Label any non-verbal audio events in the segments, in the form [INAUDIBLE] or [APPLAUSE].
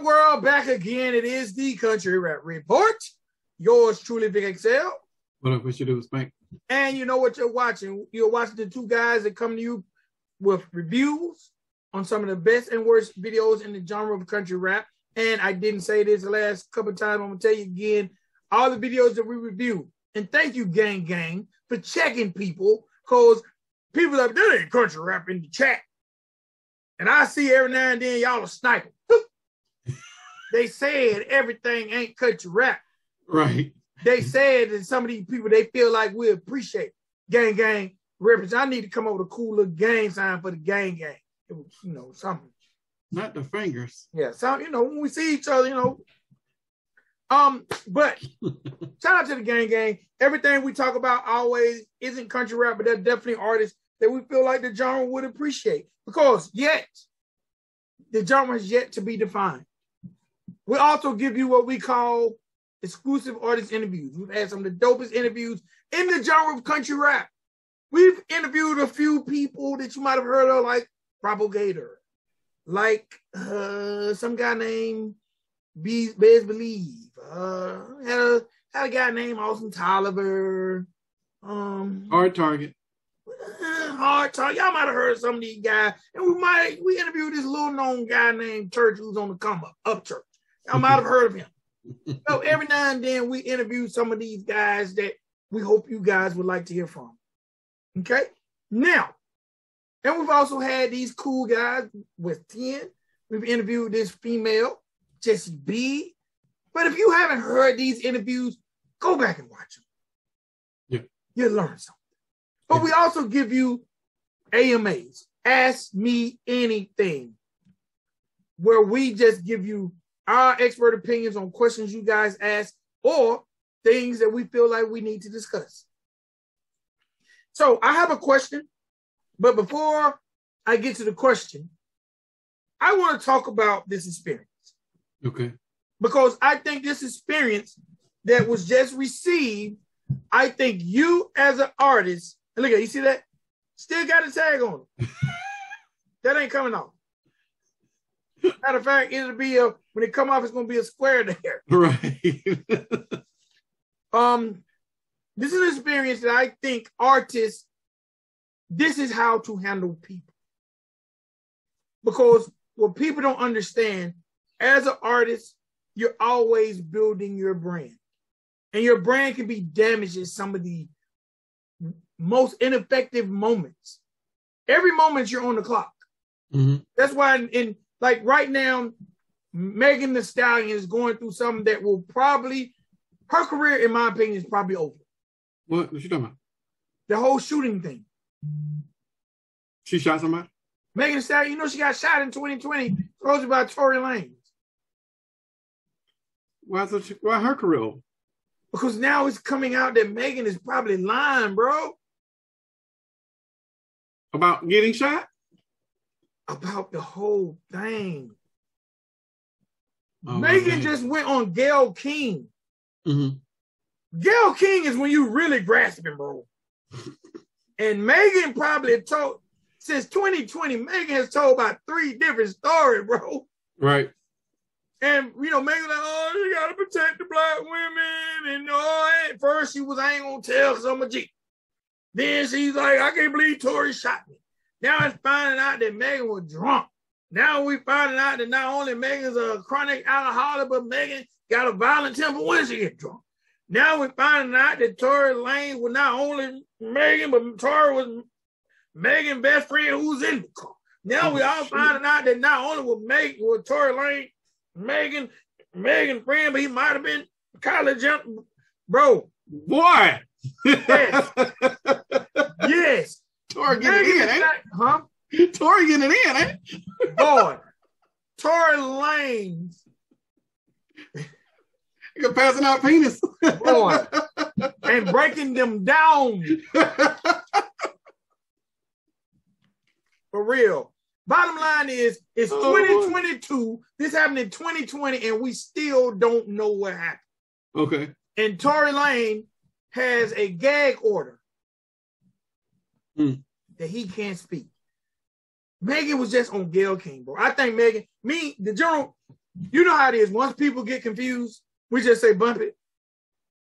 up, world? Back again. It is the Country Rap Report. Yours truly, Big Excel. What up? What you do, Spank? And you know what you're watching? You're watching the two guys that come to you with reviews on some of the best and worst videos in the genre of country rap. And I didn't say this the last couple times. I'm gonna tell you again. All the videos that we review. And thank you, Gang Gang, for checking people, cause people like that ain't country rap in the chat. And I see every now and then y'all are sniping. They said everything ain't country rap. Right. They said that some of these people they feel like we appreciate gang gang represent. I need to come up with a cool little gang sign for the gang gang. It was, you know, something. Not the fingers. Yeah, so you know, when we see each other, you know. Um, but [LAUGHS] shout out to the gang gang. Everything we talk about always isn't country rap, but there's definitely artists that we feel like the genre would appreciate because yet the genre is yet to be defined. We also give you what we call exclusive artist interviews. We've had some of the dopest interviews in the genre of country rap. We've interviewed a few people that you might have heard of, like Propagator, like uh, some guy named Bez Believe. Uh, had a had a guy named Austin Tolliver. Um, Hard target. uh, hard talk. Y'all might have heard some of these guys, and we might we interviewed this little known guy named Church who's on the come up, up Y'all might have heard of him. [LAUGHS] So every now and then we interview some of these guys that we hope you guys would like to hear from. Okay. Now, and we've also had these cool guys with 10. We've interviewed this female, Jessie B. But if you haven't heard these interviews, go back and watch them. Yeah. You'll learn something. But we also give you AMAs, Ask Me Anything, where we just give you our expert opinions on questions you guys ask or things that we feel like we need to discuss. So I have a question, but before I get to the question, I want to talk about this experience Okay. because I think this experience that was just received, I think you as an artist, and look at you see that? Still got a tag on it. [LAUGHS] that ain't coming off. Matter of fact, it'll be a when it come off, it's gonna be a square there. [LAUGHS] Right. [LAUGHS] Um, this is an experience that I think artists, this is how to handle people. Because what people don't understand, as an artist, you're always building your brand. And your brand can be damaged in some of the most ineffective moments. Every moment you're on the clock. Mhm. That's why in, in like right now, Megan Thee Stallion is going through something that will probably her career, in my opinion, is probably over. What? What you talking about? The whole shooting thing. She shot somebody? Megan Thee Stallion, you know she got shot in 2020, supposedly by Tory Lanez. Why? She, why her career? over? Because now it's coming out that Megan is probably lying, bro, About getting shot? About the whole thing. Oh, Megan just went on Gayle King. Mhm. Gayle King is when you really grasping, bro. [LAUGHS] and Megan probably told since 2020, Megan has told about three different stories, bro. Right. And you know, Megan like, oh, you gotta protect the black women. And oh, at first she was, I ain't gonna tell because I'm a G. Then she's like, I can't believe Tory shot me. Now it's finding out that Megan was drunk. Now we finding out that not only Megan's a chronic alcoholic, but Megan got a violent temper when she get drunk. Now we finding out that Tory Lanez was not only Megan, but Tory was Megan's best friend who's in the car. Now we Oh, all finding out that not only was Megan was Tory Lanez Megan, Megan friend, but he might have been college jump, bro. Boy. Yes. [LAUGHS] Yes, Tory getting it in, ain't huh? [LAUGHS] Tory getting it in, ain't it? [LAUGHS] Boy, Tory Lanez, You're passing out penis. Boy. and [LAUGHS] breaking them down for real. Bottom line is, it's Oh, boy. 2022. This happened in 2020, and we still don't know what happened. okay. And Tory Lanez has a gag order Hmm. that he can't speak. Megan was just on Gayle King, bro. I think Megan, me, the general, You know how it is. Once people get confused, we just say bump it.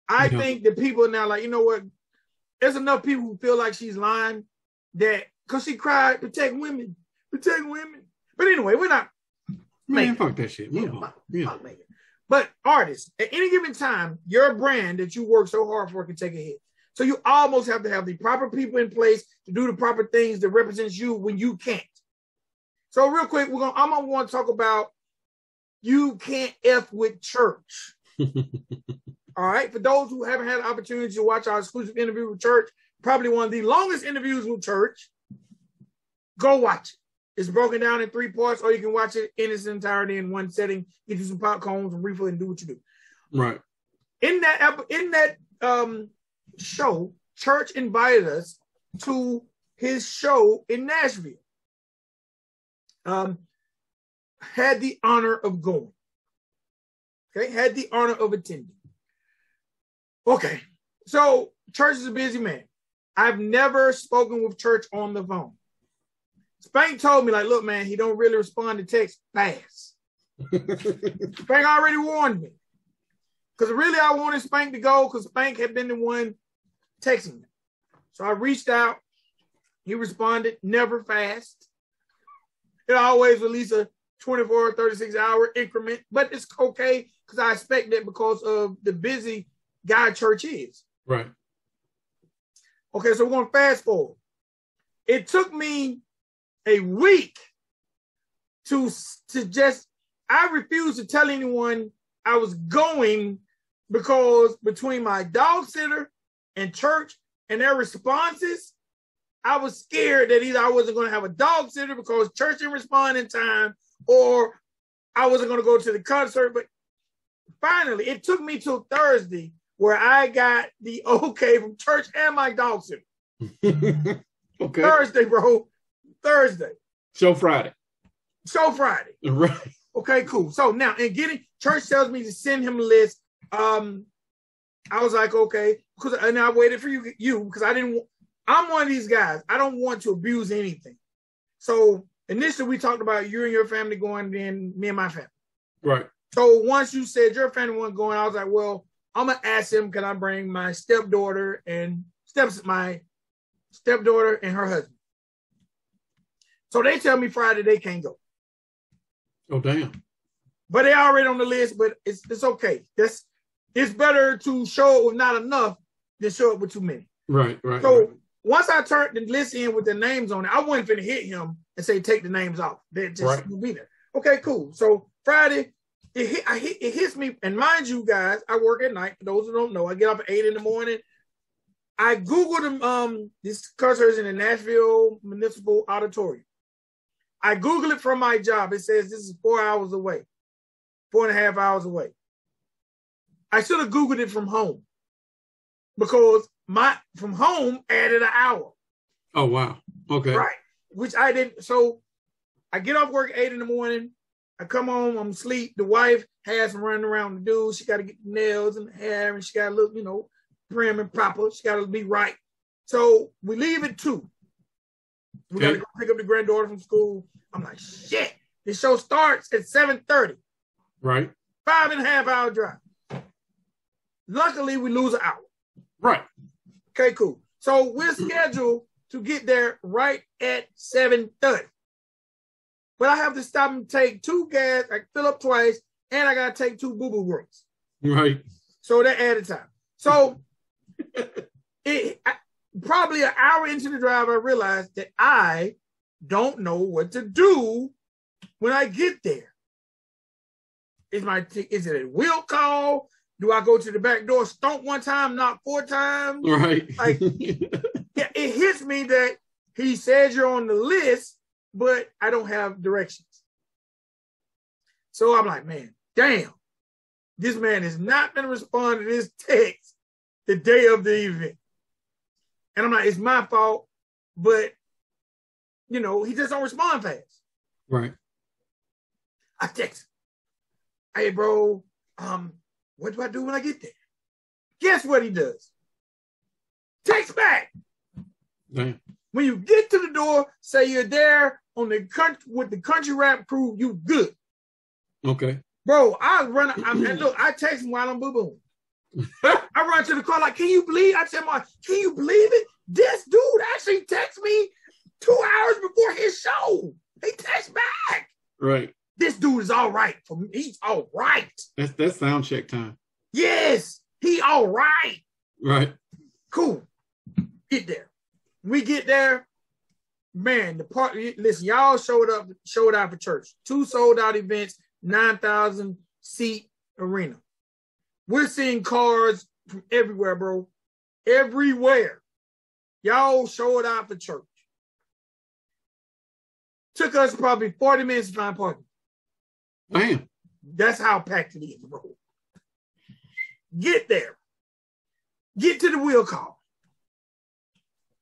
I Yeah. think that people now like, you know what? There's enough people who feel like she's lying that because she cried, protect women, protect women. But anyway, we're not Man, Megan. fuck that shit. Yeah, fuck- Yeah. fuck Megan. But artists, at any given time, your brand that you work so hard for can take a hit. So you almost have to have the proper people in place to do the proper things that represents you when you can't. So real quick, we're gonna I'm gonna want to talk about you can't F with church. [LAUGHS] All right. For those who haven't had the opportunity to watch our exclusive interview with church, probably one of the longest interviews with church, go watch it. It's broken down in three parts, or you can watch it in its entirety in one setting. Get you some popcorn, some refill, and do what you do. Right. In that in that um show, Church invited us to his show in Nashville. Um, had the honor of going. Okay, had the honor of attending. Okay, so Church is a busy man. I've never spoken with Church on the phone. Spank told me, like, look, man, he don't really respond to text fast. [LAUGHS] Spank already warned me. Because really I wanted Spank to go because Spank had been the one texting me. So I reached out. He responded, never fast. It always release a 24 or 36 hour increment, but it's okay because I expect that because of the busy guy church is. right. Okay, so we're going to fast forward. It took me a week to, to just, I refused to tell anyone I was going because between my dog sitter and church and their responses, I was scared that either I wasn't going to have a dog sitter because church didn't respond in time or I wasn't going to go to the concert. But finally, it took me till Thursday where I got the [LAUGHS] okay from church and my dog sitter. [LAUGHS] okay. Thursday, bro. Thursday. Show Friday. Show Friday. [LAUGHS] Right. Okay, cool. So now in getting church tells me to send him a list. Um, I was like, okay, because and I waited for you, you because I didn't. I'm one of these guys. I don't want to abuse anything. So initially, we talked about you and your family going, then me and my family. Right. So once you said your family wasn't going, I was like, well, I'm gonna ask him, can I bring my stepdaughter and steps my stepdaughter and her husband? So they tell me Friday they can't go. Oh damn. But they already on the list, but it's it's okay. That's it's better to show up with not enough than show up with too many. Right. Right. So right. once I turned the list in with the names on it, I wasn't gonna hit him and say take the names off. They just Right. will be there. Okay, cool. So Friday, it hit, I hit, it hits me, and mind you, guys, I work at night. For those who don't know, I get up at eight in the morning. I googled them. Um, this concert's in the Nashville Municipal Auditorium. I googled it from my job. It says this is four hours away, four and a half hours away. I should have googled it from home because my from home added an hour, Oh wow. Okay. right? Which I didn't. So I get off work at eight in the morning. I come home, I'm asleep. The wife has some running around to do. She got to get the nails and the hair, and she got to look, you know, prim and proper. She got to be right. So we leave at two. We got to go pick up the granddaughter from school. I'm like, shit. The show starts at 7:30. Right. Five and a half hour drive. Luckily, we lose an hour. Right. Okay, cool. So we're scheduled to get there right at 7:30. But I have to stop and take two gas, I fill up twice, and I gotta take two boo-boo breaks. Right. So that added time. So [LAUGHS] it I, probably an hour into the drive, I realized that I don't know what to do when I get there. Is my t- is it a wheel call? Do I go to the back door, stomp one time, not four times? Right. Like- [LAUGHS] Yeah, it hits me that he says you're on the list, but I don't have directions. So I'm like, man, damn, this man is not going to respond to this text the day of the event. And I'm like, it's my fault, but you know, he just don't respond fast. right. I text, hey, bro, um, what do I do when I get there? Guess what he does? Text back. Damn. When you get to the door, say you're there on the country with the country rap crew, you good. Okay. Bro, I run. I, and look, I text him while I'm boo boo. [LAUGHS] I run to the car like, can you believe? I said, "My, can you believe it? This dude actually texted me two hours before his show. He text back. Right. This dude is all right for me. He's all right. That's that's sound check time. Yes, he all right. Right. Cool. Get there. We get there. Man, the part. Listen, y'all showed up, showed out for church. Two sold out events, nine thousand seat arena. We're seeing cars from everywhere, bro. Everywhere. Y'all showed out for church. Took us probably 40 minutes to find parking. Damn. That's how packed it is, bro. Get there. Get to the wheel call.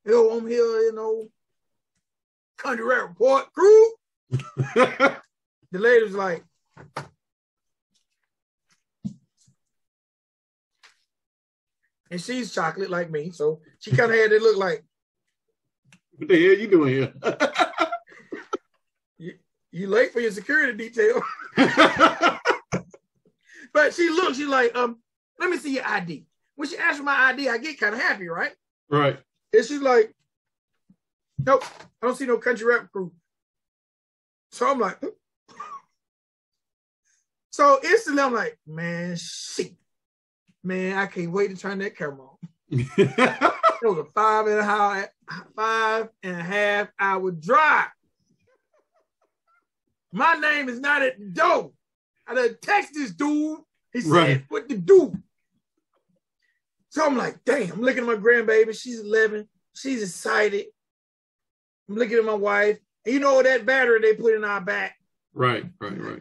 Yo, I'm here, you know, country rap report crew. [LAUGHS] the lady's like, and she's chocolate like me, so she kind of had it look like, what the hell you doing here? [LAUGHS] you, late for your security detail. [LAUGHS] but she looks, she's like, um, let me see your ID. When she asked for my ID, I get kind of happy, right? right. And she's like, nope, I don't see no country rap crew. So I'm like, [LAUGHS] so instantly I'm like, man, shit. Man, I can't wait to turn that camera on. [LAUGHS] It was a five and a half, five and a half hour drive. My name is not at the door. I done text this dude. He said, Right. what to do? So I'm like, damn, I'm looking at my grandbaby. She's 11. She's excited. I'm looking at my wife. And you know that battery they put in our back. right. Right. Right.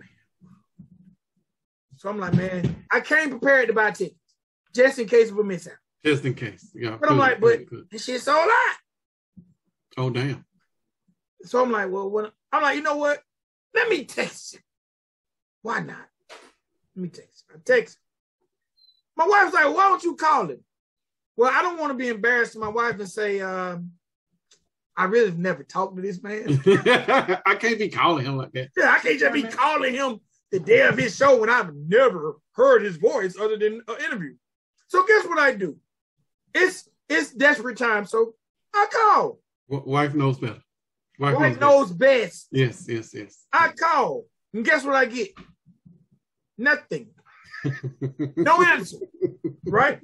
So I'm like, man, I came prepared to buy tickets just in case of a out. Just in case. Yeah. But I'm like, but this shit sold out. Oh damn. So I'm like, well, when I'm like, you know what? Let me text him. Why not? Let me text him. I text him. My wife's like, why don't you call him? Well, I don't want to be embarrassed to my wife and say, um, I really have never talked to this man. [LAUGHS] I can't be calling him like that. yeah, I can't just be calling him the day of his show when I've never heard his voice other than an interview. So guess what I do? It's it's desperate time, so I call. W- wife knows better. Wife, Wife knows. best. Yes. Yes. Yes. I call. And guess what I get? Nothing. [LAUGHS] No answer. right?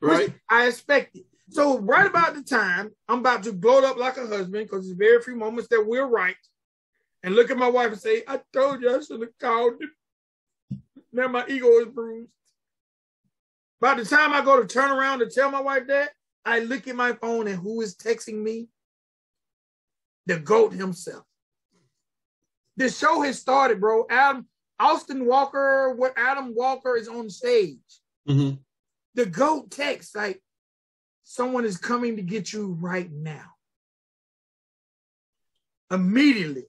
right. Which I expected. It. So right about the time I'm about to blow up like a husband, because there's very few moments that we're right, and look at my wife and say, I told you I should have called him. Now my ego is bruised. By the time I go to turn around to tell my wife that, I look at my phone and who is texting me? The GOAT himself. The show has started, bro. Adam Austin Walker, what Adam Walker is on stage. Hmm the goat text like someone is coming to get you right now. Immediately.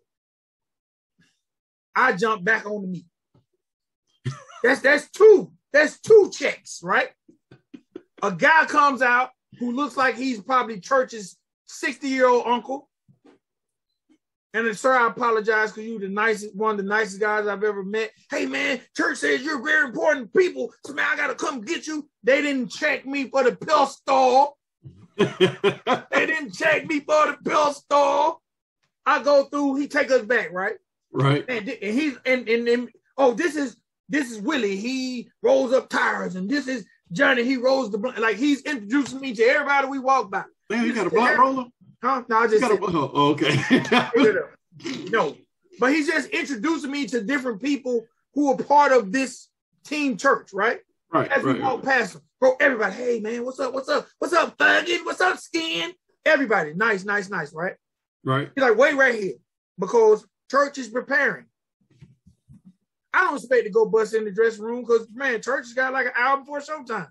I jump back on the meat. That's that's two that's two checks right? A guy comes out who looks like he's probably church's 60 year old uncle and then, sir, I apologize because you're the nicest, one of the nicest guys I've ever met. Hey, man, church says you're very important people. So, man, I got to come get you. They didn't check me for the pistol. [LAUGHS] They didn't check me for the pistol. I go through, he take us back, right? right. And, and he's, and, and, and, oh, this is, this is Willie. He rolls up tires. And this is Johnny. He rolls the, blunt. like, he's introducing me to everybody we walk by. Man, you got a blunt roller? Huh? No, I just oh, okay. [LAUGHS] no, but he's just introducing me to different people who are part of this team church, right? right. As we Right. walk past them, bro, everybody, hey man, what's up? What's up? What's up, thuggin? What's up, skin? Everybody, nice, nice, nice, right? Right. He's like, wait right here, because church is preparing. I don't expect to go bust in the dressing room because man, church has got like an hour before showtime.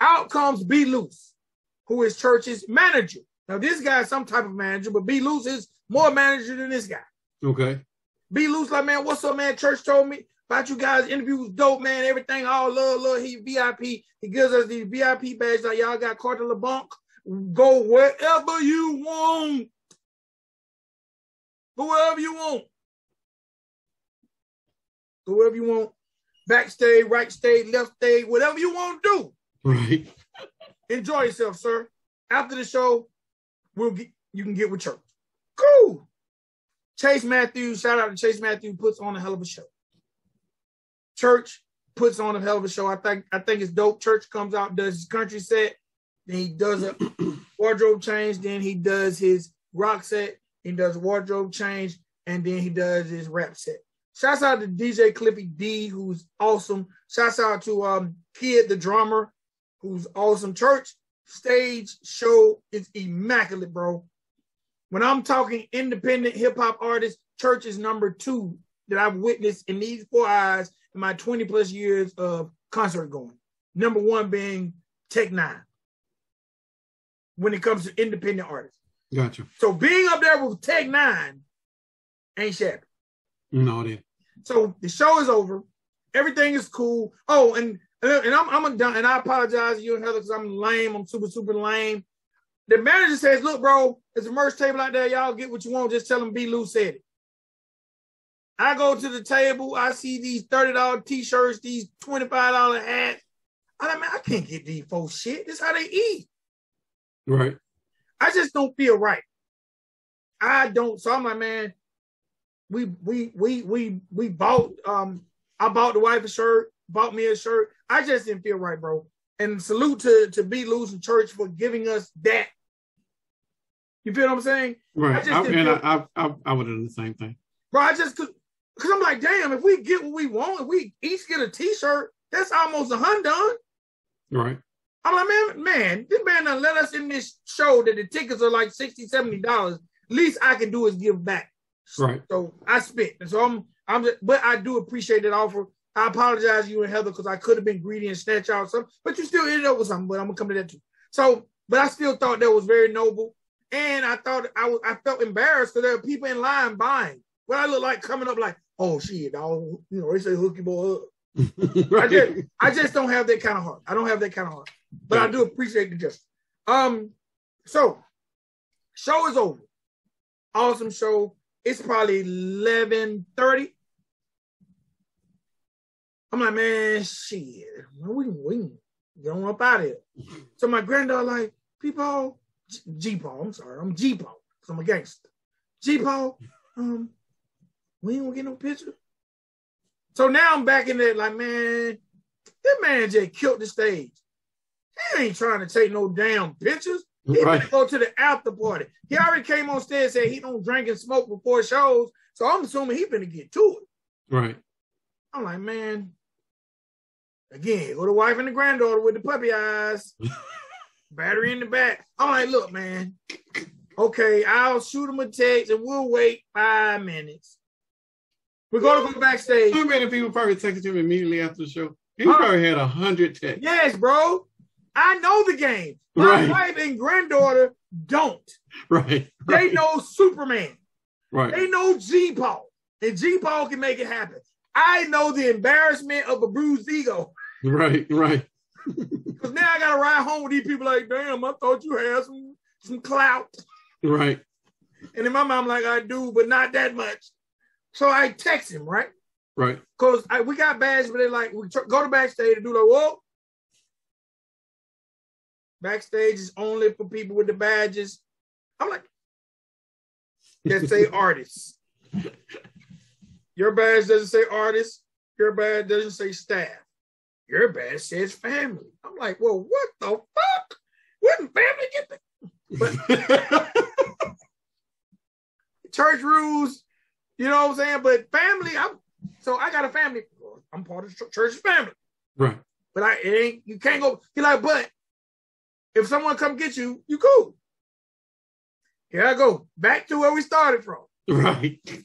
Out comes B Loose, who is church's manager. Now, this guy is some type of manager, but B Loose is more manager than this guy. Okay. Be loose, like man, what's up, man? Church told me about you guys. Interview was dope, man. Everything, all love, love. He VIP. He gives us these VIP badges. Like y'all got carte blanche. Go wherever you want. Go wherever you want. go wherever you want, backstage, right stage, left stage, whatever you want to do. Right. Enjoy yourself, sir. After the show, we'll get you can get with church. Cool. Chase Matthews, shout out to Chase Matthews, puts on a hell of a show. Church puts on a hell of a show. I think I think it's dope. Church comes out, does his country set, then he does a [CLEARS THROAT] wardrobe change, then he does his rock set, he does wardrobe change, and then he does his rap set. Shouts out to DJ Clippy D, who's awesome. Shouts out to um Kid the drummer, who's awesome. Church stage show is immaculate, bro. When I'm talking independent hip hop artists, Church is number two that I've witnessed in these four eyes in my 20 plus years of concert going. Number one being Tech N9ne when it comes to independent artists. Gotcha. So being up there with Tech N9ne ain't shabby. No, it ain't. So the show is over. Everything is cool. Oh, and and I'm I'm done. And I apologize to you and Heather because I'm lame. I'm super super lame. The manager says, "Look, bro, there's a merch table out there. Y'all get what you want. Just tell them B. Lou said it." I go to the table. I see these thirty dollar t-shirts, these twenty five dollar hats. I mean, I can't get these folks shit. This is how they eat. Right. I just don't feel right. I don't. So I'm like, man, we we we we we bought. Um, I bought the wife a shirt, bought me a shirt. I just didn't feel right, bro. And salute to to be losing church for giving us that. You feel what I'm saying? Right. just I, didn't and feel- I, I, I, I would have done the same thing. Bro, I just cause, cause I'm like, damn, if we get what we want, if we each get a t-shirt, that's almost a hundred done. Right. I'm like, man, man, this man done let us in this show that the tickets are like 60 dollars. Least I can do is give back. Right. So I spit. And so I'm I'm just but I do appreciate that offer. I apologize to you and Heather because I could have been greedy and snatch out something, but you still ended up with something, but I'm gonna come to that too. So, but I still thought that was very noble. And I thought I was I felt embarrassed because there were people in line buying. What I look like coming up like, oh shit, dog, you know, they say hooky boy up. [LAUGHS] I just, I just don't have that kind of heart. I don't have that kind of heart, but I do appreciate the gesture. Um, so show is over. Awesome show. It's probably eleven thirty. I'm like, man, shit, we can, we can get on up out of here. So my granddaughter like, people, G Paul. I'm sorry, I'm G Paul, cause I'm a gangster. G Paul, um, we ain't gonna get no picture. So now I'm back in there like, man, that man just killed the stage. He ain't trying to take no damn pictures. He Right. right. go to the after party. He already came on stage and said he don't drink and smoke before shows. So I'm assuming he' gonna get to it. Right. I'm like, man, again, go the wife and the granddaughter with the puppy eyes, [LAUGHS] battery in the back. I'm like, look, man, okay, I'll shoot him a text and we'll wait five minutes. We're gonna go backstage. How many people probably texted him immediately after the show? He Huh? probably had a hundred texts. Yes, bro. I know the game. My Right. wife and granddaughter don't. Right. They know Superman. Right. They know G Paul. And G Paul can make it happen. I know the embarrassment of a bruised ego. Right. Right. [LAUGHS] Because now I gotta ride home with these people like, damn, I thought you had some some clout. Right. And in my mind, I'm like, I do, but not that much. So I text him, right? Right. Because we got badges, but they're like, we tr- go to backstage and do like, whoa. Backstage is only for people with the badges. I'm like, that say [LAUGHS] artists. Your badge doesn't say artist. Your badge doesn't say staff. Your badge says family. I'm like, well, what the fuck? Wouldn't family get the [LAUGHS] church rules? You know what I'm saying? But family, I'm so I got a family. I'm part of the church's family. right. But I it ain't you can't go. You're like, but if someone come get you, you cool. Here I go back to where we started from. Right. [LAUGHS]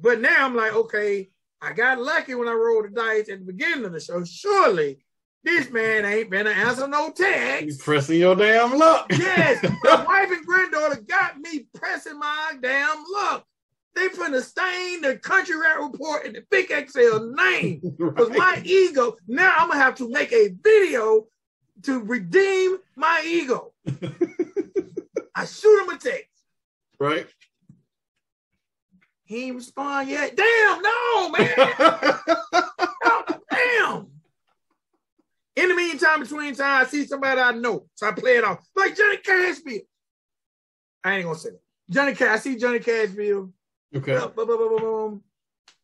But now I'm like, okay, I got lucky when I rolled the dice at the beginning of the show. Surely this man ain't been to answer no text. pressing your damn luck. Yes, my [LAUGHS] wife and granddaughter got me pressing my damn luck. They finna stain the country rap report in the big XL name. [LAUGHS] Because my ego, now I'm gonna have to make a video to redeem my ego. [LAUGHS] I shoot him a text. right. He ain't respond yet. Damn, no, man. [LAUGHS] damn. In the meantime, between time, I see somebody I know. So I play it off. Like Johnny Cashville. I ain't gonna say that. Johnny Cash, I see Johnny Cashville. Okay.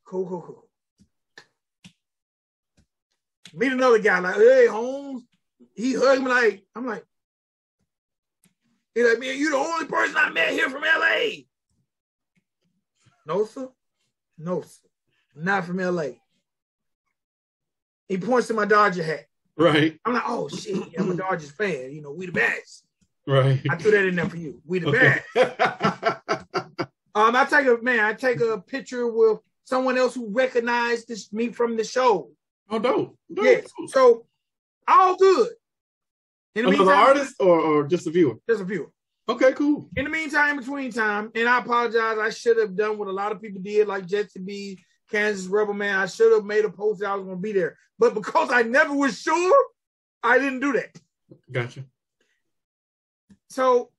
Cool, cool, cool. Meet another guy, like, hey, Holmes. He hugged me like, I'm like, he's like, man, you the only person I met here from LA. No, sir. No, sir. Not from LA. He points to my Dodger hat. Right. I'm like, oh shit, I'm a Dodgers fan. You know, we the best. Right. I threw that in there for you. We the Okay. best. [LAUGHS] Um, I take a man, I take a picture with someone else who recognized this me from the show. oh, dope. dope. Yes. So all good. In the Another meantime, artist or, or just a viewer? Just a viewer. Okay, cool. In the meantime, in between time, and I apologize, I should have done what a lot of people did, like Jesse B, Kansas Rebel Man. I should have made a post that I was gonna be there. But because I never was sure, I didn't do that. Gotcha. So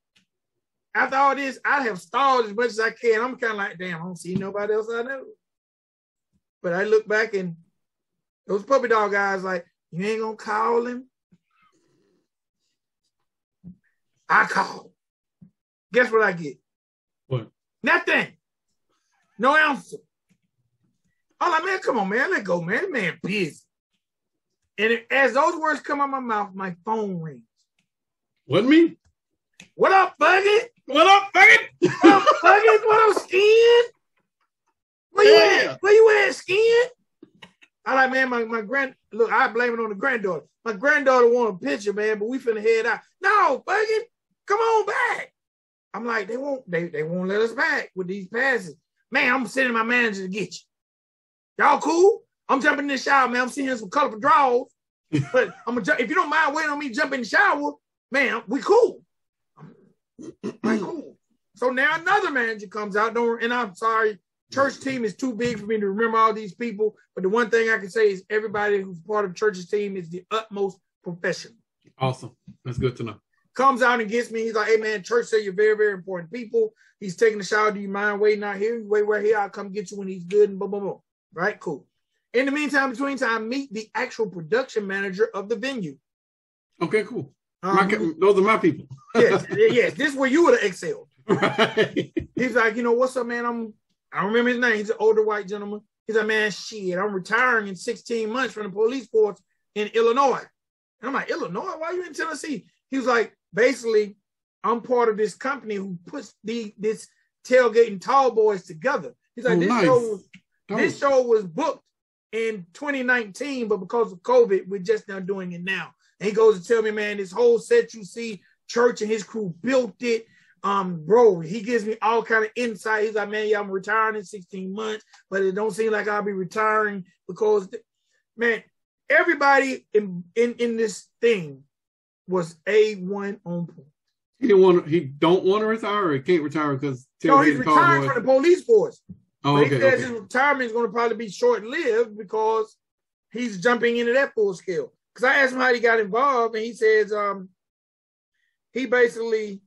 after all this, I have stalled as much as I can. I'm kind of like, damn, I don't see nobody else I know. But I look back and those puppy dog guys like, you ain't gonna call him. I call. Guess what I get? What? Nothing. No answer. I'm like, man, come on, man, let go, man. That man busy. And it- as those words come out of my mouth, my phone rings. Wasn't me? What up, Buggy? What up, faggot? What up, Buggy? [LAUGHS] What up, Skin? Where you Yeah. at? Where you at, Skin? I like, man, my, my grand look, I blame it on the granddaughter. My granddaughter want a picture, man, but we finna head out. No, Buggy, come on back. I'm like, they won't, they, they won't let us back with these passes. Man, I'm sending my manager to get you. Y'all cool? I'm jumping in the shower, man. I'm seeing some colorful draws. but I'm gonna ju- if you don't mind waiting on me to jump in the shower, man, we cool. Like, cool. So now another manager comes out, don't, and I'm sorry, church team is too big for me to remember all these people. But the one thing I can say is everybody who's part of church's team is the utmost professional. Awesome. That's good to know. Comes out and gets me. He's like, "Hey man, church said you're very, very important people." He's taking a shower. Do you mind waiting out here? You wait right here. I'll come get you when he's good. And boom, boom, boom. Right, cool. In the meantime, between time, meet the actual production manager of the venue. Okay, cool. Um, My, those are my people. [LAUGHS] yes, [LAUGHS] yes. This is where you would have excelled. right. He's like, you know, what's up, man? I'm I don't remember his name. He's an older white gentleman. He's like, man, shit, I'm retiring in 16 months from the police force in Illinois. And I'm like, Illinois? Why are you in Tennessee? He was like, basically, I'm part of this company who puts the this tailgating tall boys together. He's like, Oh, this nice. show was this show was booked in 2019, but because of COVID, we're just now doing it now. And he goes to tell me, man, this whole set you see, Church and his crew built it. Um, bro, he gives me all kind of insight. He's like, man, yeah, I'm retiring in 16 months, but it don't seem like I'll be retiring because, man, everybody in in, in this thing was a one on point. He didn't want. To, he don't want to retire. Or he can't retire because No, he's retiring from the police force. Oh, But okay. he says okay. his retirement is going to probably be short lived because he's jumping into that full scale. Because I asked him how he got involved, and he says um, he basically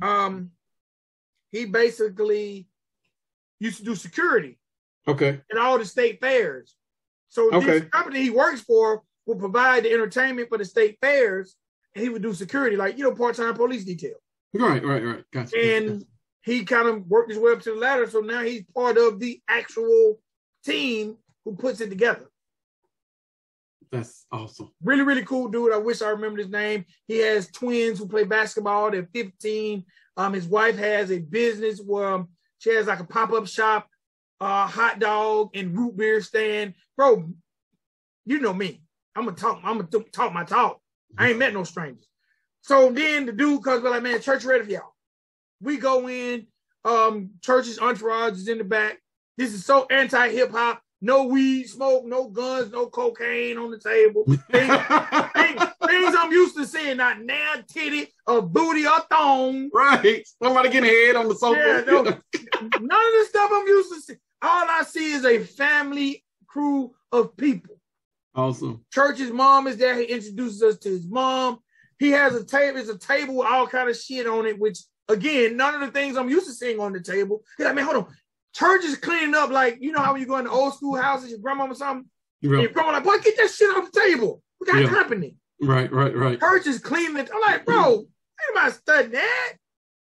um, he basically used to do security Okay. in all the state fairs. So Okay. this company he works for will provide the entertainment for the state fairs, and he would do security, like you know, part-time police detail. Right. Right. Right. Gotcha. And he kind of worked his way up to the ladder. So now he's part of the actual team who puts it together. That's awesome. Really, really cool dude. I wish I remembered his name. He has twins who play basketball. They're 15. Um, his wife has a business where um, she has like a pop-up shop, uh, hot dog and root beer stand. Bro, you know me. I'm gonna talk, I'm gonna talk my talk. I ain't met no strangers. So then the dude comes by like, man, church ready for y'all. We go in, um, church's entourage is in the back. This is so anti-hip hop. No weed smoke, no guns, no cocaine on the table. [LAUGHS] Things, things, things I'm used to seeing, not now titty or booty or thong. right. Somebody getting head on the sofa. Yeah, no. [LAUGHS] None of the stuff I'm used to see. All I see is a family crew of people. Awesome. Church's mom is there. He introduces us to his mom. He has a table. It's a table with all kind of shit on it, which again, none of the things I'm used to seeing on the table. He's like, man, hold on. Church is cleaning up like you know how when you go into old school houses, your grandma or something. Real. your grandma like, boy, get that shit off the table. We got Yeah. company. Right, right, right. Church is cleaning it. I'm like, bro, ain't nobody studying that.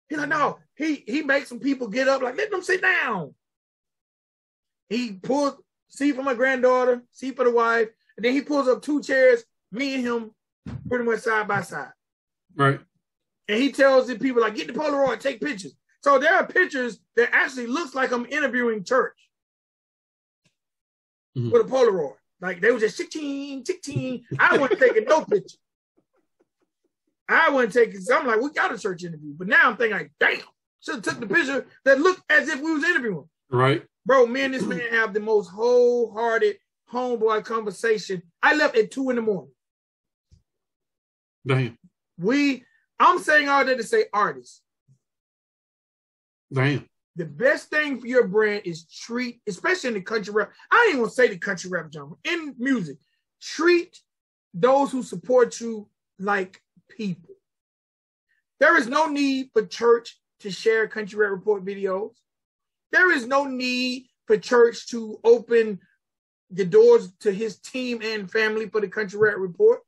He's like, no, he he makes some people get up, like, let them sit down. He pulls seat for my granddaughter, seat for the wife, and then he pulls up two chairs, me and him, pretty much side by side. Right. And he tells the people, like, get the Polaroid, take pictures. So there are pictures that actually looks like I'm interviewing church Mhm. with a Polaroid. Like they was just tick-ting, tick-ting. I wasn't [LAUGHS] taking no picture. I wasn't taking, so I'm like, we got a church interview. But now I'm thinking, like, damn, should have took the picture that looked as if we was interviewing. Right. Bro, me and this man have the most wholehearted homeboy conversation. I left at two in the morning. Damn. We, I'm saying all that to say artists. Damn. The best thing for your brand is treat, especially in the country rap. I didn't even say the country rap genre in music. Treat those who support you like people. There is no need for church to share country rap report videos. There is no need for church to open the doors to his team and family for the country rap report.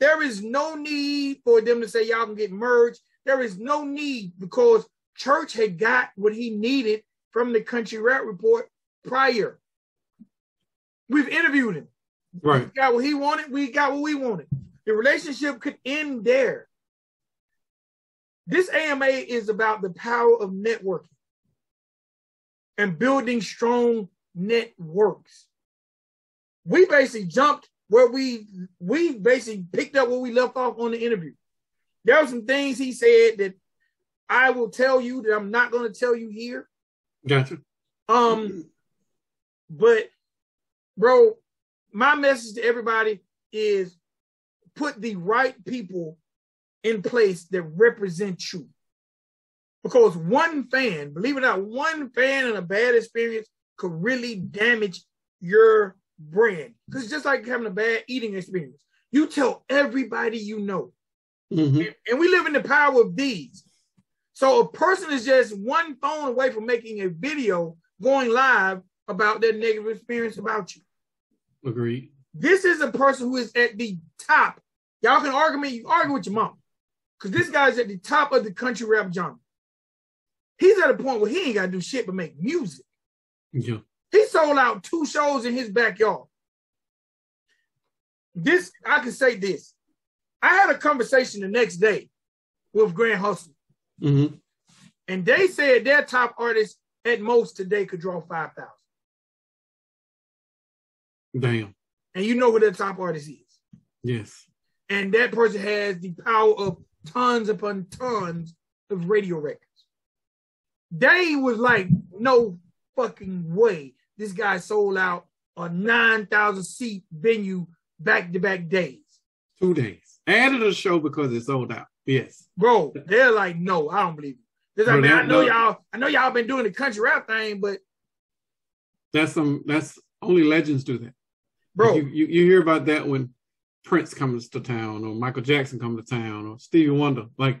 There is no need for them to say y'all can get merged. There is no need because church had got what he needed from the country rap report prior. We've interviewed him. Right. We got what he wanted. We got what we wanted. The relationship could end there. This AMA is about the power of networking and building strong networks. We basically jumped where we we basically picked up where we left off on the interview. There were some things he said that I will tell you that I'm not going to tell you here. Gotcha. Um, but bro, my message to everybody is put the right people in place that represent you. Because one fan, believe it or not, one fan and a bad experience could really damage your brand. Because it's just like having a bad eating experience. You tell everybody you know. hmm And, and we live in the power of these. So a person is just one phone away from making a video going live about their negative experience about you. Agreed. This is a person who is at the top. Y'all can argue me, you argue with your mom. Because this guy's at the top of the country rap genre. He's at a point where he ain't gotta do shit but make music. Yeah. He sold out two shows in his backyard. This, I can say this. I had a conversation the next day with Grand Hustle. hmm And they said their top artist at most today could draw 5,000. Damn. And you know who their top artist is. Yes. And that person has the power of tons upon tons of radio records. They was like, no fucking way. This guy sold out a 9,000 seat venue back to back days. Two days. Added a show because it sold out. Yes. Bro, they're like, no, I don't believe it. Like, man, I know no. y'all, I know y'all been doing the country rap thing, but That's some. That's only legends do that. bro, You, you you hear about that when Prince comes to town or Michael Jackson comes to town or Stevie Wonder. Like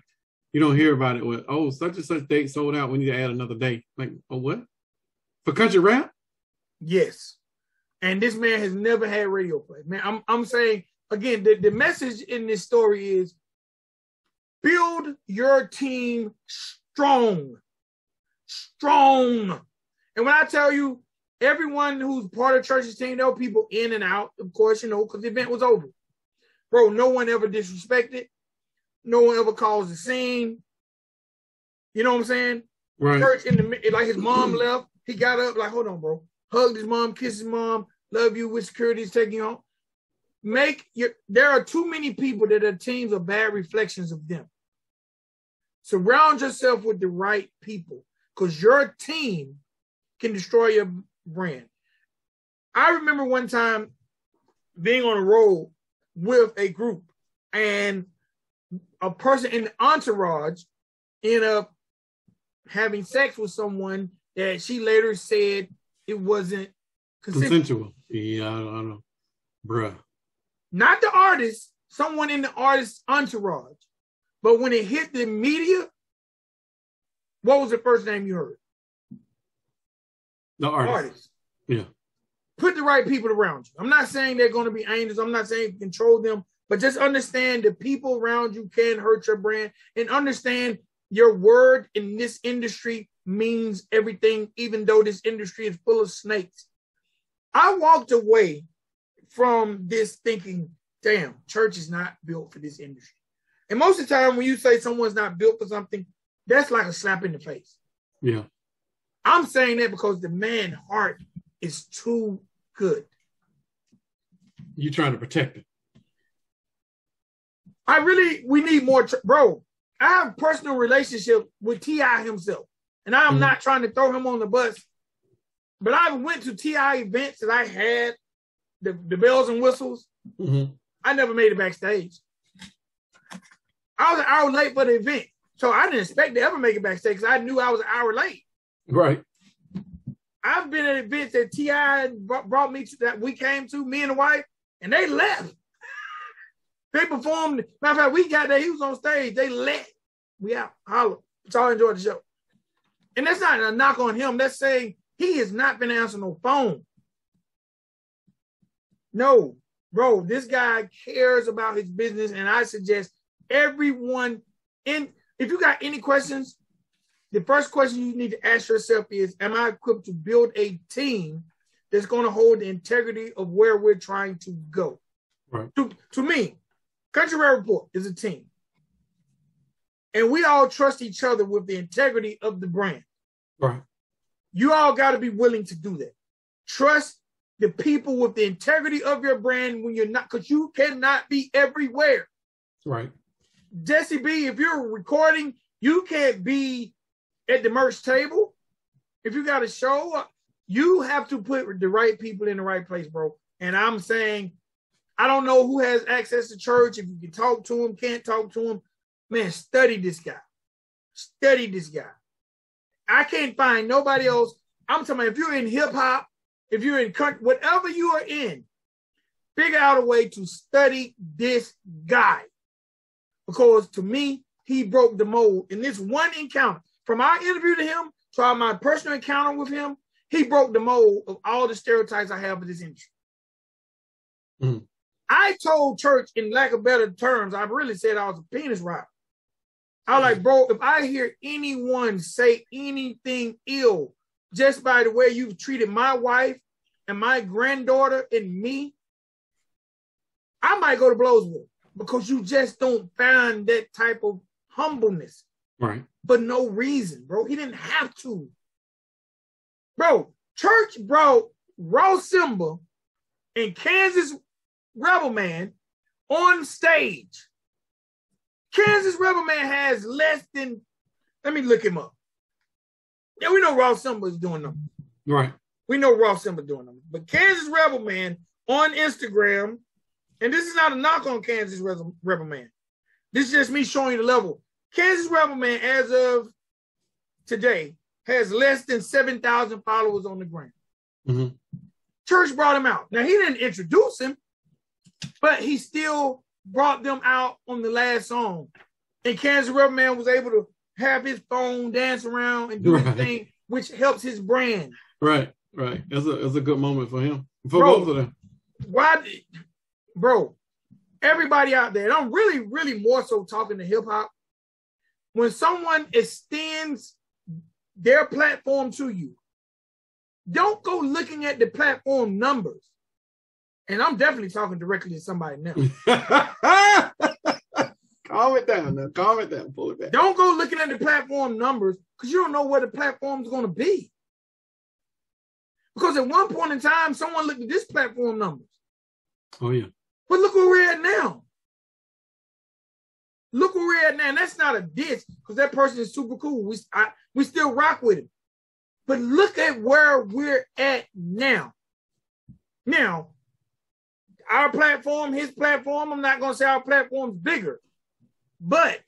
you don't hear about it with oh such and such date sold out. We need to add another date. Like oh what? For country rap? Yes. And this man has never had radio play. Man, I'm I'm saying again, the, the message in this story is build your team strong. Strong. And when I tell you, everyone who's part of church's team, there oh, were people in and out, of course, you know, because the event was over. Bro, no one ever disrespected. No one ever caused a scene. You know what I'm saying? Right. church in the like his mom left. He got up like, hold on, bro. Hugged his mom, kissed his mom, love you with security is taking on. Make your there are too many people that are teams of bad reflections of them. Surround yourself with the right people because your team can destroy your brand. I remember one time being on a road with a group and a person in the entourage ended up having sex with someone that she later said it wasn't consensual. Consensual. Yeah, I don't, know. Bruh. Not the artist, someone in the artist's entourage. But when it hit the media, what was the first name you heard? The artist. Artist. Yeah. Put the right people around you. I'm not saying they're going to be angels. I'm not saying control them. But just understand the people around you can hurt your brand and understand your word in this industry means everything, even though this industry is full of snakes. I walked away from this thinking, damn, church is not built for this industry. And most of the time, when you say someone's not built for something, that's like a slap in the face. Yeah. I'm saying that because the man heart is too good. You're trying to protect it. I really, we need more, tr- bro. I have personal relationship with T.I. himself, and I'm Mhm. not trying to throw him on the bus, but I went to T.I. events that I had, the, the bells and whistles. Mhm. I never made it backstage. I was an hour late for the event, so I didn't expect to ever make it backstage because I knew I was an hour late. Right. I've been at events that T.I. brought me to that we came to, me and the wife, and they left. [LAUGHS] they performed. Matter of fact, we got there. He was on stage. They left. We out. Holla. Y'all enjoyed the show. And that's not a knock on him. That's saying he has not been answering no phone. No, bro, this guy cares about his business, and I suggest everyone in. If you got any questions, the first question you need to ask yourself is Am I equipped to build a team that's going to hold the integrity of where we're trying to go? Right. To, to me, Country Rap Report is a team. And we all trust each other with the integrity of the brand. Right. You all got to be willing to do that. Trust the people with the integrity of your brand when you're not, because you cannot be everywhere. Right. Jesse B, if you're recording, you can't be at the merch table. If you got a show, you have to put the right people in the right place, bro. And I'm saying, I don't know who has access to church. If you can talk to him, can't talk to him, man, study this guy. Study this guy. I can't find nobody else. I'm talking about if you're in hip hop, if you're in country, whatever you are in, figure out a way to study this guy. Because to me, he broke the mold in this one encounter. From our interview to him to our, my personal encounter with him, he broke the mold of all the stereotypes I have of this industry. Mhm. I told church, in lack of better terms, I really said I was a penis rapper. I was like, bro, if I hear anyone say anything ill just by the way you've treated my wife and my granddaughter and me, I might go to blows with because you just don't find that type of humbleness Right. But no reason, bro. He didn't have to. Bro, church brought Raw Simba and Kansas Rebel Man on stage. Kansas Rebel Man has less than, let me look him up. Yeah, we know Raw Simba is doing them. Right. We know Raw Simba doing them. But Kansas Rebel Man on Instagram, and this is not a knock on Kansas Rebel Man. This is just me showing you the level. Kansas Rebel Man, as of today, has less than 7,000 followers on the gram. Mhm. Church brought him out. Now, he didn't introduce him, but he still brought them out on the last song. And Kansas Rebel Man was able to have his phone dance around and do his [LAUGHS] thing, which helps his brand. Right. Right. That's a that's a good moment for him. For Bro. both of them. why did- bro everybody out there and i'm really really more so talking to hip-hop when someone extends their platform to you don't go looking at the platform numbers and i'm definitely talking directly to somebody now [LAUGHS] Calm it down now. Calm it down. Pull it back. don't go looking at the platform numbers because you don't know where the platform's going to be because at one point in time someone looked at this platform numbers Oh yeah. But look where we're at now. Look where we're at now. And that's not a diss because that person is super cool. We I, we still rock with him. But look at where we're at now. Now, our platform, his platform, I'm not going to say our platform's bigger, but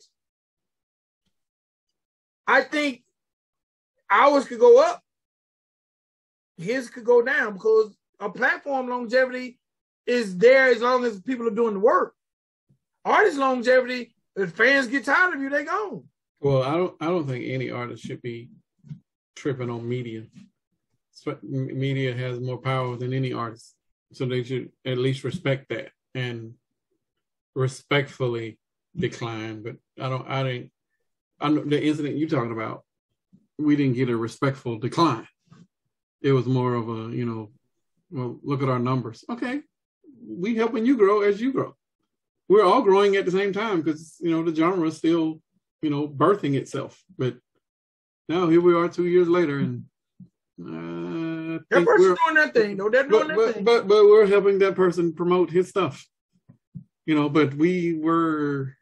I think ours could go up, his could go down because a platform longevity is there as long as people are doing the work. Artist longevity, if fans get tired of you, they gone. Well, I don't I don't think any artist should be tripping on media. Media has more power than any artist, so they should at least respect that. And respectfully decline, but I don't. I didn't. I know the incident you talking about. We didn't get a respectful decline. It was more of a, you know, well, look at our numbers. Okay, we helping you grow as you grow. We're all growing at the same time because you know the genre is still, you know, birthing itself. But now here we are two years later, and uh, That person's doing that thing, though. They're doing but, that but, thing. but but we're helping that person promote his stuff. You know, but we were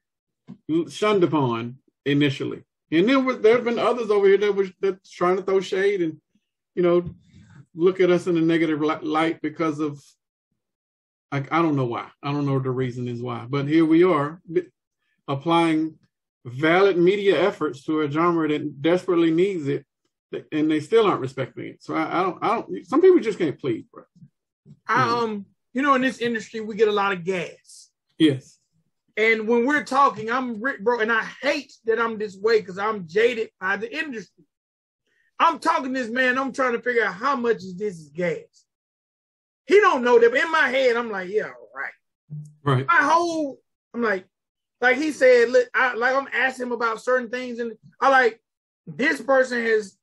shunned upon initially, and then there have been others over here that was that's trying to throw shade and you know look at us in a negative light because of I, I don't know why. I don't know the reason is why, but here we are applying valid media efforts to a genre that desperately needs it, and they still aren't respecting it. So I, I don't. I don't. Some people just can't please, bro. I, um, you know, in this industry, we get a lot of gas. Yes. And when we're talking, I'm Rick, bro, and I hate that I'm this way because I'm jaded by the industry. I'm talking to this man. I'm trying to figure out how much is this is gas. He don't know that. But in my head, I'm like, yeah, all right. Right. My whole, I'm like, like he said, look, I, like I'm asking him about certain things, and I like this person has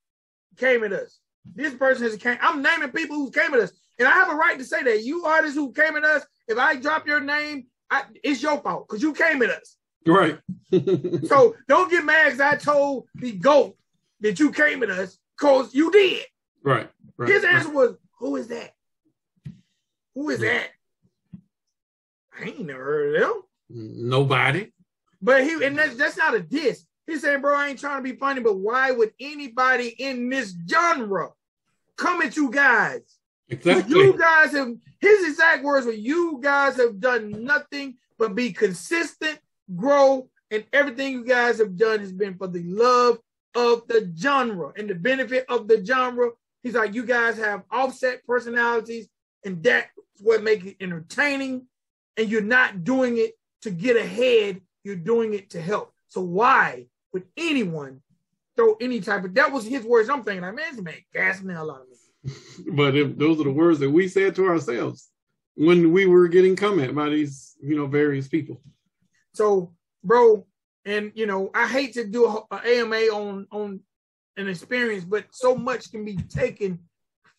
came at us. This person has came. I'm naming people who came at us, and I have a right to say that. You artists who came at us, if I drop your name, I, it's your fault because you came at us. Right. [LAUGHS] So don't get mad because I told the goat that you came at us because you did. right. Right. His answer was, "Who is that? Who is that?" I ain't never heard of them. Nobody. But he and that's that's not a diss. He said, bro, I ain't trying to be funny, but why would anybody in this genre come at you guys? Exactly. You guys have his exact words were you guys have done nothing but be consistent, grow, and everything you guys have done has been for the love of the genre and the benefit of the genre. He's like, you guys have offset personalities, and that's what makes it entertaining. And you're not doing it to get ahead, you're doing it to help. So why would anyone throw any type of that was his words? I'm thinking, like, man, this man gassing the hell out of me. [LAUGHS] but if those are the words that we said to ourselves when we were getting come at by these, you know, various people. So, bro, and you know, I hate to do a, a AMA on on an experience, but so much can be taken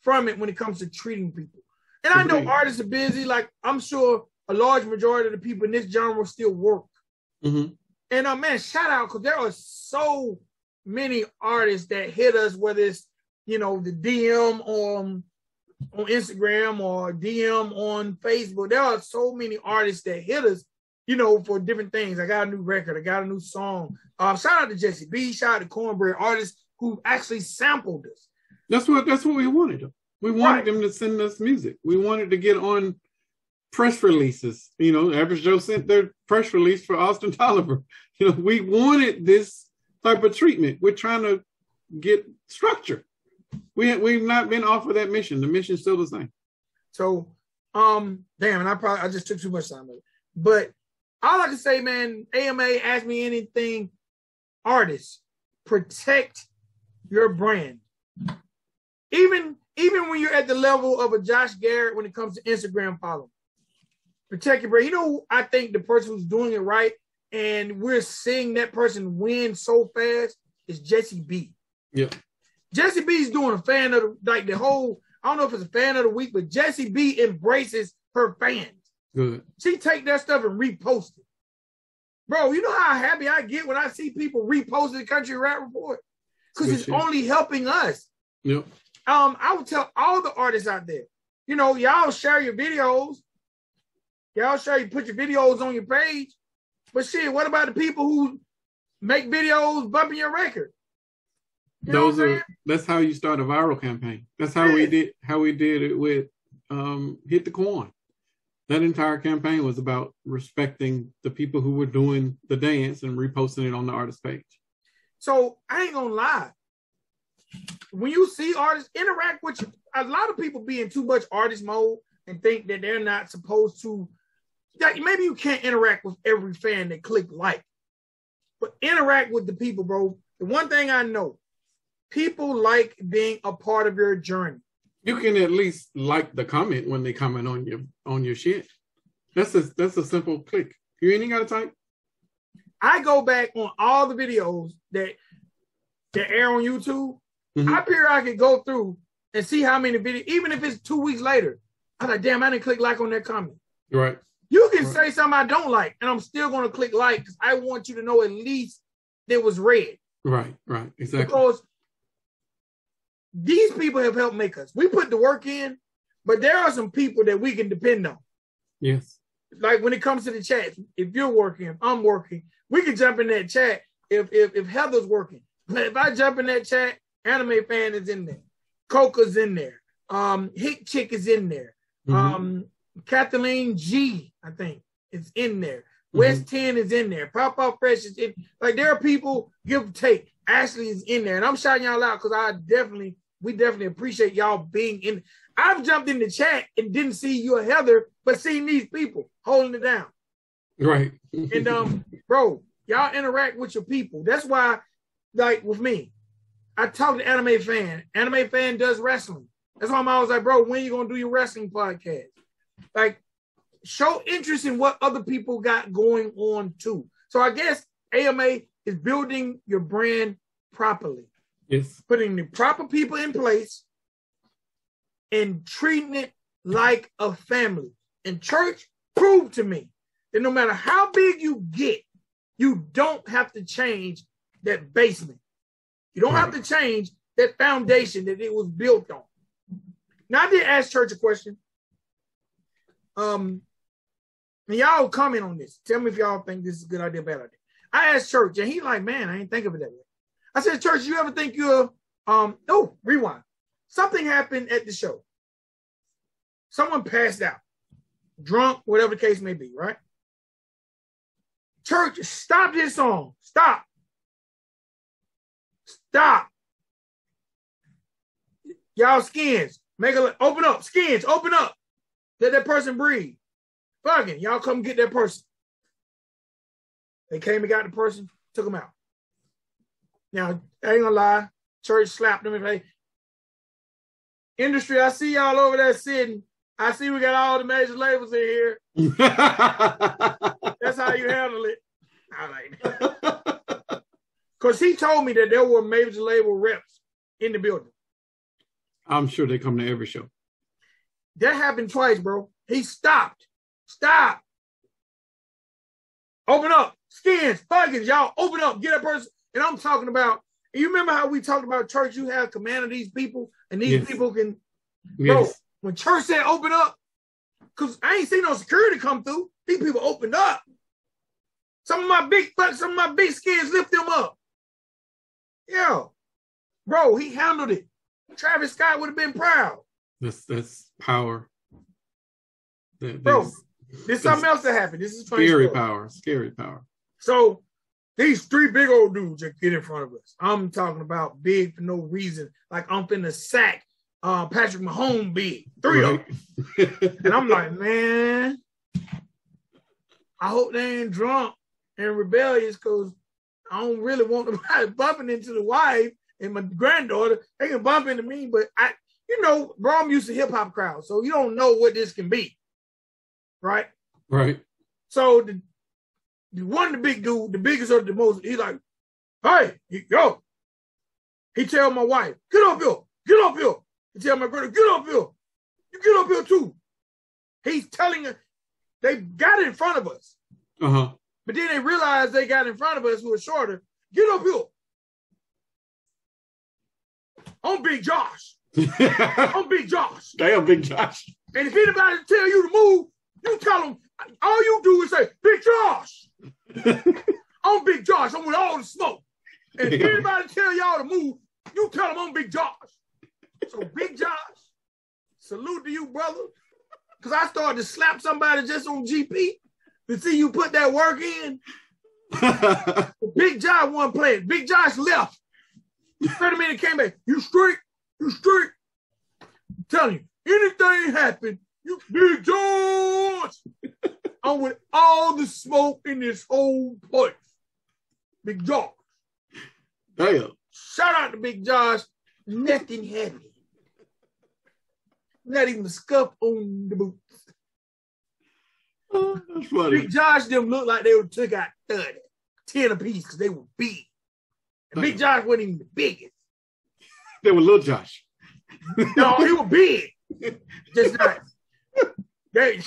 from it when it comes to treating people. And I know Agreed. artists are busy. Like I'm sure a large majority of the people in this genre still work. Mm-hmm. And uh, man, shout out because there are so many artists that hit us, whether it's you know the DM on on Instagram or DM on Facebook. There are so many artists that hit us, you know, for different things. I got a new record, I got a new song. Uh, shout out to Jesse B, shout out to Cornbread artists who actually sampled us. That's what that's what we wanted. We wanted Right. them to send us music. We wanted to get on press releases. You know, Average Joe sent their press release for Austin [LAUGHS] Tolliver. You [LAUGHS] know, we wanted this type of treatment. We're trying to get structure. We we've not been off of that mission. The mission's still the same. So, um, damn, and I probably I just took too much time. But all I can say, man, AMA ask me anything, artists, protect your brand. Even even when you're at the level of a Josh Garrett when it comes to Instagram following. Protect your brand. You know, I think the person who's doing it right and we're seeing that person win so fast is Jesse B. Yeah. Jesse B is doing a fan of the, like the whole, I don't know if it's a fan of the week, but Jesse B embraces her fans. Good. She take that stuff and repost it. Bro, you know how happy I get when I see people reposting the country rap report? Because it's shit. only helping us. Yep. Um, I would tell all the artists out there, you know, y'all share your videos. Y'all share you put your videos on your page. But shit, what about the people who make videos bumping your record? You Those are that's how you start a viral campaign. That's how we did how we did it with um hit the coin. That entire campaign was about respecting the people who were doing the dance and reposting it on the artist page. So I ain't gonna lie. When you see artists interact with you, a lot of people be in too much artist mode and think that they're not supposed to. Like maybe you can't interact with every fan that click like, but interact with the people, bro. The one thing I know, people like being a part of your journey. You can at least like the comment when they comment on your on your shit. That's a that's a simple click. You ain't even got to type. I go back on all the videos that that air on YouTube. Mhm. I periodically go through and see how many videos, even if it's two weeks later. I'm like, damn, I didn't click like on that comment. Right. You can Right. say something I don't like, and I'm still gonna click like because I want you to know at least it was red. Right. Right. Exactly. Because these people have helped make us. We put the work in, but there are some people that we can depend on. Yes. like when it comes to the chat, if you're working, if I'm working, we can jump in that chat if if, if Heather's working. But if I jump in that chat, anime fan is in there, Coca's in there, um, Hick Chick is in there, Mhm. um, Kathleen G, I think, is in there. West 10 is in there. Pop Up Fresh is in. Like there are people give or take. Ashley is in there, and I'm shouting y'all out because I definitely, we definitely appreciate y'all being in. I've jumped in the chat and didn't see you or Heather, but seeing these people holding it down. right. And um, bro, y'all interact with your people. That's why, like with me, I talk to anime fan. Anime fan does wrestling. That's why I'm always like, bro, when you gonna do your wrestling podcast? Like, show interest in what other people got going on too. So I guess AMA is building your brand properly, yes. putting the proper people in place, and treating it like a family. And church proved to me that no matter how big you get, you don't have to change that basement. You don't have to change that foundation that it was built on. Now I did ask church a question. Um, y'all comment on this. Tell me if y'all think this is a good idea, bad idea. I asked church, and he like, man, I ain't think of it that way. I said, church, you ever think you're um? Oh, rewind. Something happened at the show. Someone passed out, drunk, whatever the case may be, right? Church, stop this song. Stop. Stop. Y'all skins, make a open up. Skins, open up. Let that person breathe. Fucking, y'all come get that person. They came and got the person, took him out. Now, I ain't gonna lie, church slapped them and say, industry, I see y'all over there sitting. I see we got all the major labels in here. [LAUGHS] That's how you handle it. I like Because he told me that there were major label reps in the building. I'm sure they come to every show. That happened twice, bro. He stopped. Stop. Open up. Skins, fuckings, y'all open up. Get a person. And I'm talking about, you remember how we talked about church? You have command of these people, and these Yes. people can, bro, Yes. when church said open up, because I ain't seen no security come through. These people opened up. Some of my big fuck, some of my big skins lift them up. Yeah. Bro, he handled it. Travis Scott would have been proud. That's that's power. That, Bro, There's something else that happened. This is funny scary story. power. Scary power. So these three big old dudes that get in front of us. I'm talking about big for no reason. Like I'm finna sack uh, Patrick Mahomes big. Three of them. And I'm like, man, I hope they ain't drunk and rebellious because I don't really want nobody [LAUGHS] bumping into the wife and my granddaughter. They can bump into me, but I, you know, bro, I'm used to hip hop crowds, so you don't know what this can be, right? right. So the, the one the big dude, the biggest or the most, he like, hey, he- yo. He tell my wife, get up here, get up here. He tell my brother, get up here. You get up here too. He's telling her they got in front of us, Uh huh. but then they realized they got in front of us who were shorter. Get up here. I'm Big Josh. I'm Big Josh. Damn, Big Josh. And if anybody tell you to move, you tell them, all you do is say, Big Josh. [LAUGHS] I'm Big Josh. I'm with all the smoke. And if anybody tell y'all to move, you tell them I'm Big Josh. So Big Josh, salute to you, brother. Cause I started to slap somebody just on GP to see you put that work in. [LAUGHS] Big Josh wasn't playing. Big Josh left. 30 minutes came back. You straight? You straight? I'm telling you, anything happen, you Big Josh. [LAUGHS] I'm with all the smoke in this whole place. Big Josh. Damn. Shout out to Big Josh. Nothing happened. Not even a scuff on the boots. Oh, that's funny. Big Josh them looked like they would took out 30, 10 apiece because they were big. And Big Josh wasn't even the biggest. They were little Josh. No, [LAUGHS] he was big. Just nice. They-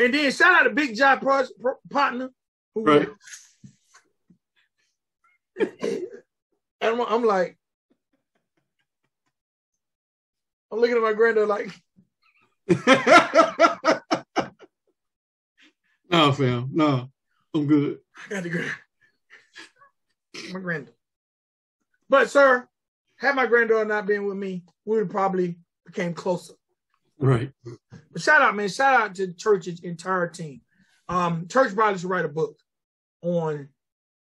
and then shout out to Big Josh partner. Who Right. and I'm, I'm like, I'm looking at my granddad like, [LAUGHS] no, fam. No. I'm good. I got the grand. my granddaughter. But sir, had my granddaughter not been with me, we would have probably became closer. Right. But shout out, man. Shout out to the church's entire team. Um, church probably should write a book on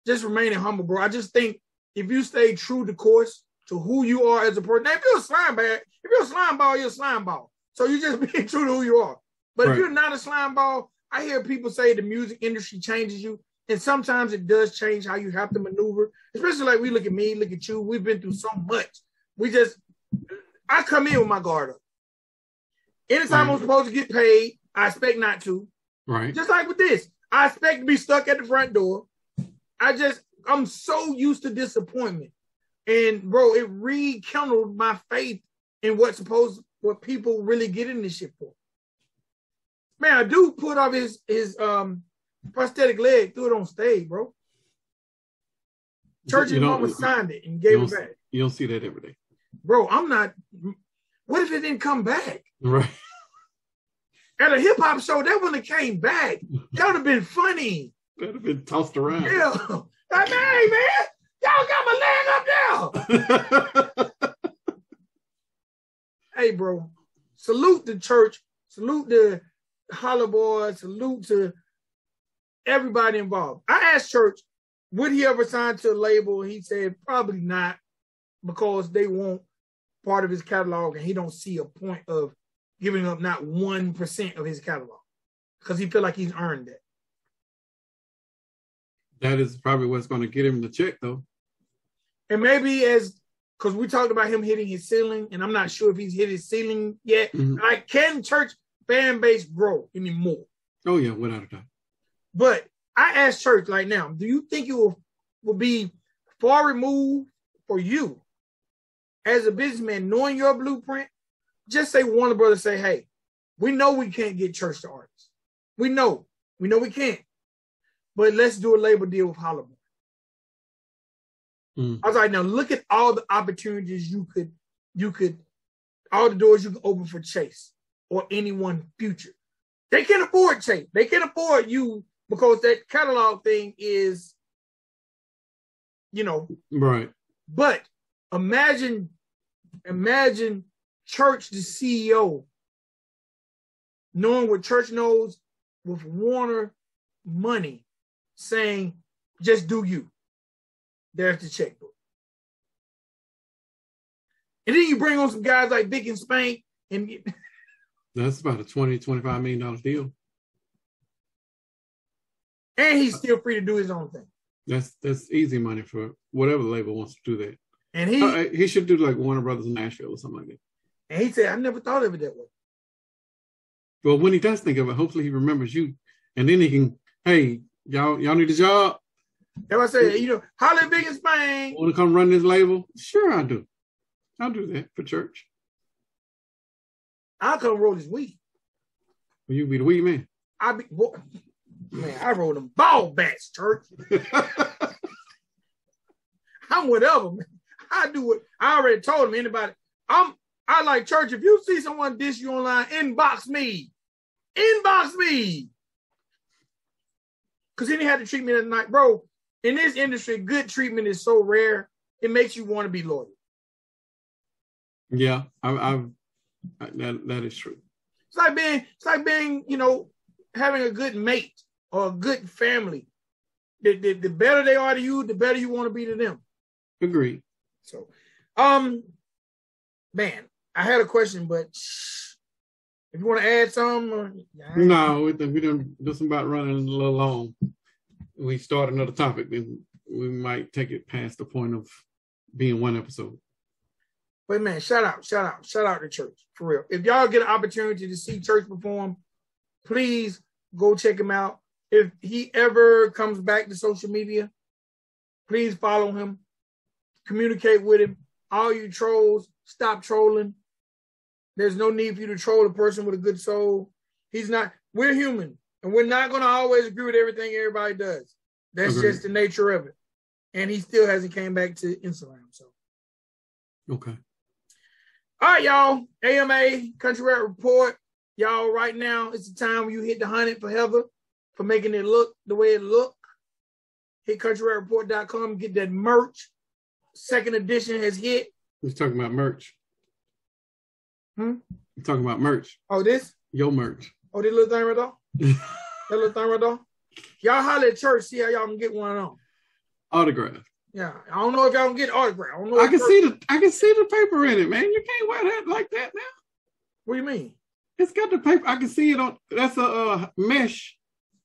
just remaining humble, bro. I just think if you stay true to course to who you are as a person, now, if you're a slime bag, if you're a slime ball, you're a slime ball. So you just [LAUGHS] being true to who you are. But Right. if you're not a slime ball, I hear people say the music industry changes you. And sometimes it does change how you have to maneuver, especially like we look at me, look at you. We've been through so much. We just, I come in with my guard up. Anytime I'm supposed to get paid, I expect not to. Right. Just like with this, I expect to be stuck at the front door. I just, I'm so used to disappointment. And bro, it rekindled my faith in what's supposed, what people really get in this shit for. Man, a dude put off his his um prosthetic leg, threw it on stage, bro. Church You and mama signed it and gave it back. you don't see that every day. Bro, I'm not. What if it didn't come back? Right. At a hip hop show, that wouldn't have came back. That would have been funny. That'd have been tossed around. Yeah. Like, hey, man, y'all got my leg up there. [LAUGHS] hey, bro, salute the church, salute the Holler Boys, salute to everybody involved. I asked Church, would he ever sign to a label? He said probably not because they want part of his catalog and he don't see a point of giving up not 1% of his catalog because he feel like he's earned that. That is probably what's going to get him the check, though. And maybe as because we talked about him hitting his ceiling, and I'm not sure if he's hit his ceiling yet. Mhm. Like, can church fan base grow anymore? Oh yeah, without a doubt. But I ask church like now, do you think it will will be far removed for you as a businessman, knowing your blueprint? Just say Warner Brothers say, hey, we know we can't get church to artists. We know, we know we can't. But let's do a label deal with Hollywood. Mm. I was like, now look at all the opportunities you could, you could, all the doors you can open for Chase or anyone future. They can't afford Chase. They can't afford you because that catalog thing is, you know, Right. but imagine, imagine Church, the CEO, knowing what Church knows with Warner money, saying, just do you. There's the checkbook. And then you bring on some guys like Vic and Spank, and That's about a 20 25 million dollar deal. And he's still free to do his own thing. That's that's easy money for whatever label wants to do that. And he Uh, he should do like Warner Brothers in Nashville or something like that. and he said, I never thought of it that way. Well, when he does think of it, hopefully he remembers you, and then he can, hey, y'all, y'all need a job. That's why I said, you know, Holly Big and Spank. Want to come run this label? Sure, I do. I'll do that for church. I'll come roll this weed. Will you be the weed man? I be boy, man, I roll them ball bats, church. [LAUGHS] I'm whatever, man. I do what I already told him. Anybody, I'm I like church. If you see someone dish you online, inbox me. Inbox me. Cause then he had to treat me that night. Bro, in this industry, good treatment is so rare, it makes you want to be loyal. yeah, I, I've that that is true. It's like being, it's like being, you know, having a good mate or a good family. The, the, the better they are to you, the better you want to be to them. Agreed. So, um, man, I had a question, but if you want to add some, or, No, we we done just about running a little long. We start another topic, then we might take it past the point of being one episode. but man, shout out, shout out, shout out to church for real. If y'all get an opportunity to see church perform, please Go check them out. If he ever comes back to social media, please follow him. Communicate with him. All you trolls, stop trolling. There's no need for you to troll a person with a good soul. He's not, we're human and we're not going to always agree with everything everybody does. That's just the nature of it. And he still hasn't came back to Instagram. So, Okay. all right, y'all. AMA Country Rap Report. Y'all, right now, it's the time when you hit the hundred for Heather for making it look the way it look. Hit countryrap.report.com, get that merch. Second edition has hit. We're talking about merch. Hmm? We're talking about merch. Oh, this? Your merch. Oh, this little thing right there? [LAUGHS] That little thing right there? Y'all holler at church, see how y'all can get one on. Autograph. Yeah, I don't know if y'all can get autograph. I don't know. I can see the I can see the paper in it, man. You can't wear that like that now. What do you mean? It's got the paper. I can see it on. That's a uh, mesh.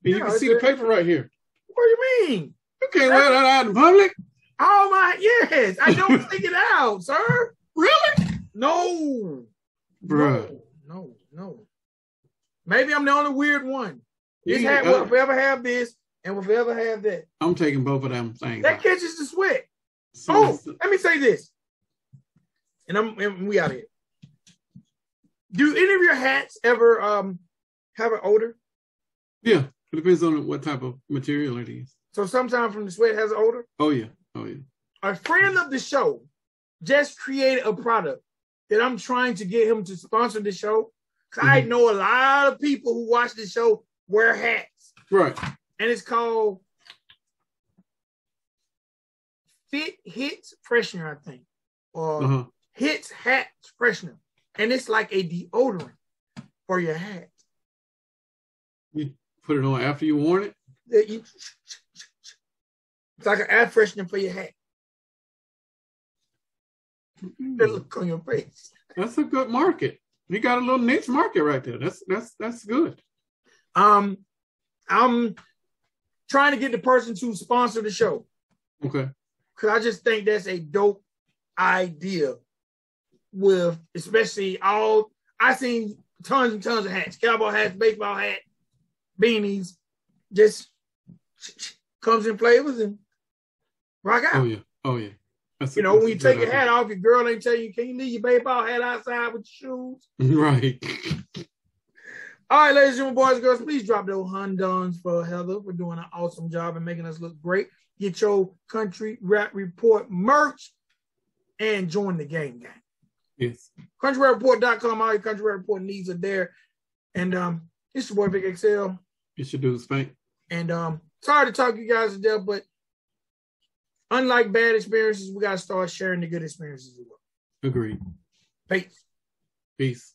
And you can see the paper right here. What do you mean? You can't wear that out in public. Oh my, yes. I don't stick it out, [LAUGHS] sir. Really, No. Bruh. No, no, no. Maybe I'm the only weird one. This hat will forever have this and will forever have that. I'm taking both of them things. That catches the sweat. So Oh, let me say this. And I'm and we out here. Do any of your hats ever um have an odor? yeah, it depends on what type of material it is. So sometimes from the sweat has an odor. Oh yeah, oh yeah. A friend of the show just created a product that I'm trying to get him to sponsor the show. because I Mhm. know a lot of people who watch the show wear hats, Right. and it's called Fit Hits Freshener, I think, or Uh-huh. Hits Hat Freshener, and it's like a deodorant for your hat. Put it on after you worn it. You- It's like an air freshener for your hat. The look on your face. That's a good market. You got a little niche market right there. That's that's that's good. Um, I'm trying to get the person to sponsor the show Okay. because I just think that's a dope idea. With especially all I seen tons and tons of hats, cowboy hats, baseball hat, beanies, just comes in flavors and rock out. Oh yeah. Oh yeah. That's a- You know, when you take your hat off, your girl ain't tell you, can you leave your baseball hat outside with your shoes? [LAUGHS] Right. All right, ladies and boys and girls, please drop those Hundons for Heather for doing an awesome job and making us look great. Get your country rap report merch and join the game gang. Yes. CountryRapReport.com, all your country rap report needs are there. And um, it's your boy Big XL. It should do, Spank. And um, sorry to talk you guys to death, but unlike bad experiences, we got to start sharing the good experiences as well. Agreed. Peace. Peace.